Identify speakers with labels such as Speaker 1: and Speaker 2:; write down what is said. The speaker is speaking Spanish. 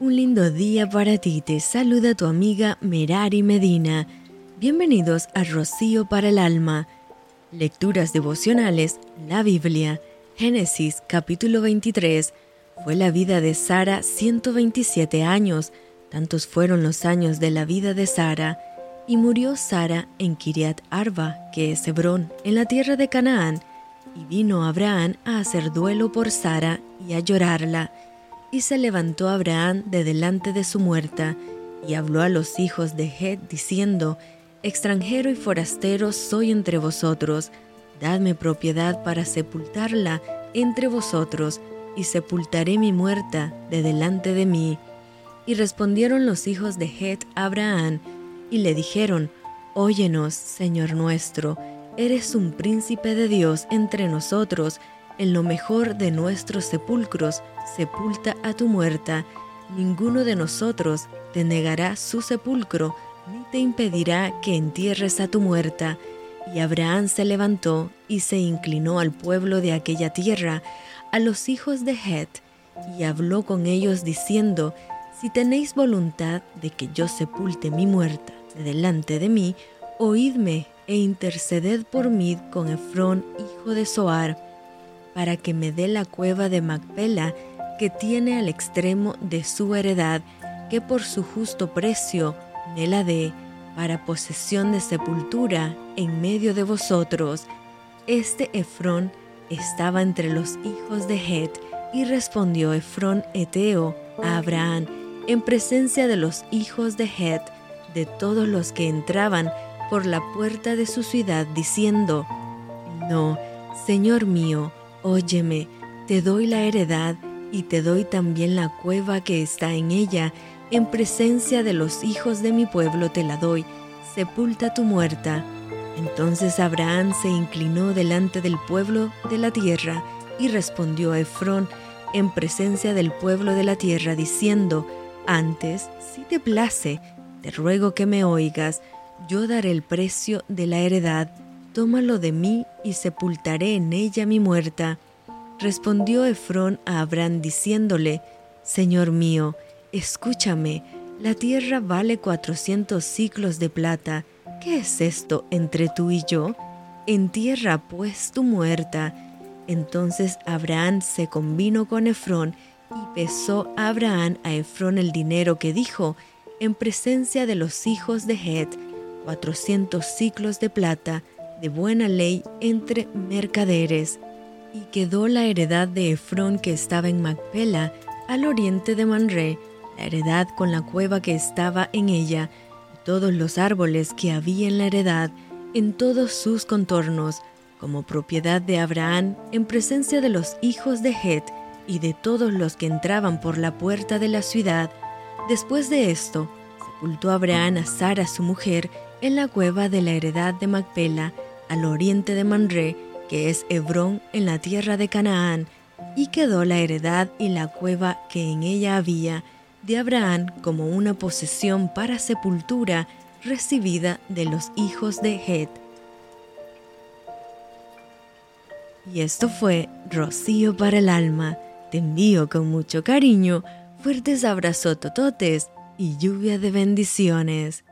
Speaker 1: Un lindo día para ti, te saluda tu amiga Merari Medina. Bienvenidos a Rocío para el Alma. Lecturas devocionales, la Biblia, Génesis capítulo 23. Fue la vida de Sara 127 años, tantos fueron los años de la vida de Sara. Y murió Sara en Kiriat Arba, que es Hebrón, en la tierra de Canaán. Y vino Abraham a hacer duelo por Sara y a llorarla y se levantó Abraham de delante de su muerta, y habló a los hijos de Het, diciendo, Extranjero y forastero soy entre vosotros, dadme propiedad para sepultarla entre vosotros, y sepultaré mi muerta de delante de mí. Y respondieron los hijos de Het a Abraham, y le dijeron, Óyenos, Señor nuestro, eres un príncipe de Dios entre nosotros, en lo mejor de nuestros sepulcros, sepulta a tu muerta. Ninguno de nosotros te negará su sepulcro, ni te impedirá que entierres a tu muerta. Y Abraham se levantó y se inclinó al pueblo de aquella tierra, a los hijos de Het, y habló con ellos diciendo, Si tenéis voluntad de que yo sepulte mi muerta delante de mí, oídme e interceded por mí con Efrón, hijo de Soar, para que me dé la cueva de Macpela que tiene al extremo de su heredad, que por su justo precio me la dé para posesión de sepultura en medio de vosotros. Este Efrón estaba entre los hijos de Het, y respondió Efrón Eteo a Abraham en presencia de los hijos de Het, de todos los que entraban por la puerta de su ciudad, diciendo, No, Señor mío, Óyeme, te doy la heredad y te doy también la cueva que está en ella, en presencia de los hijos de mi pueblo te la doy, sepulta tu muerta. Entonces Abraham se inclinó delante del pueblo de la tierra y respondió a Efrón en presencia del pueblo de la tierra, diciendo, Antes, si te place, te ruego que me oigas, yo daré el precio de la heredad tómalo de mí y sepultaré en ella mi muerta. Respondió Efrón a Abraham diciéndole, Señor mío, escúchame, la tierra vale cuatrocientos ciclos de plata. ¿Qué es esto entre tú y yo? Entierra pues tu muerta. Entonces Abraham se convino con Efrón y pesó a Abraham a Efrón el dinero que dijo, en presencia de los hijos de Het, cuatrocientos ciclos de plata, de buena ley entre mercaderes, y quedó la heredad de Efrón que estaba en Macpela, al oriente de Manré, la heredad con la cueva que estaba en ella, y todos los árboles que había en la heredad, en todos sus contornos, como propiedad de Abraham en presencia de los hijos de Het y de todos los que entraban por la puerta de la ciudad. Después de esto, sepultó Abraham a Sara su mujer en la cueva de la heredad de Macpela, al oriente de Manré, que es Hebrón en la tierra de Canaán, y quedó la heredad y la cueva que en ella había de Abraham como una posesión para sepultura recibida de los hijos de Het. Y esto fue Rocío para el alma. Te con mucho cariño, fuertes abrazos tototes y lluvia de bendiciones.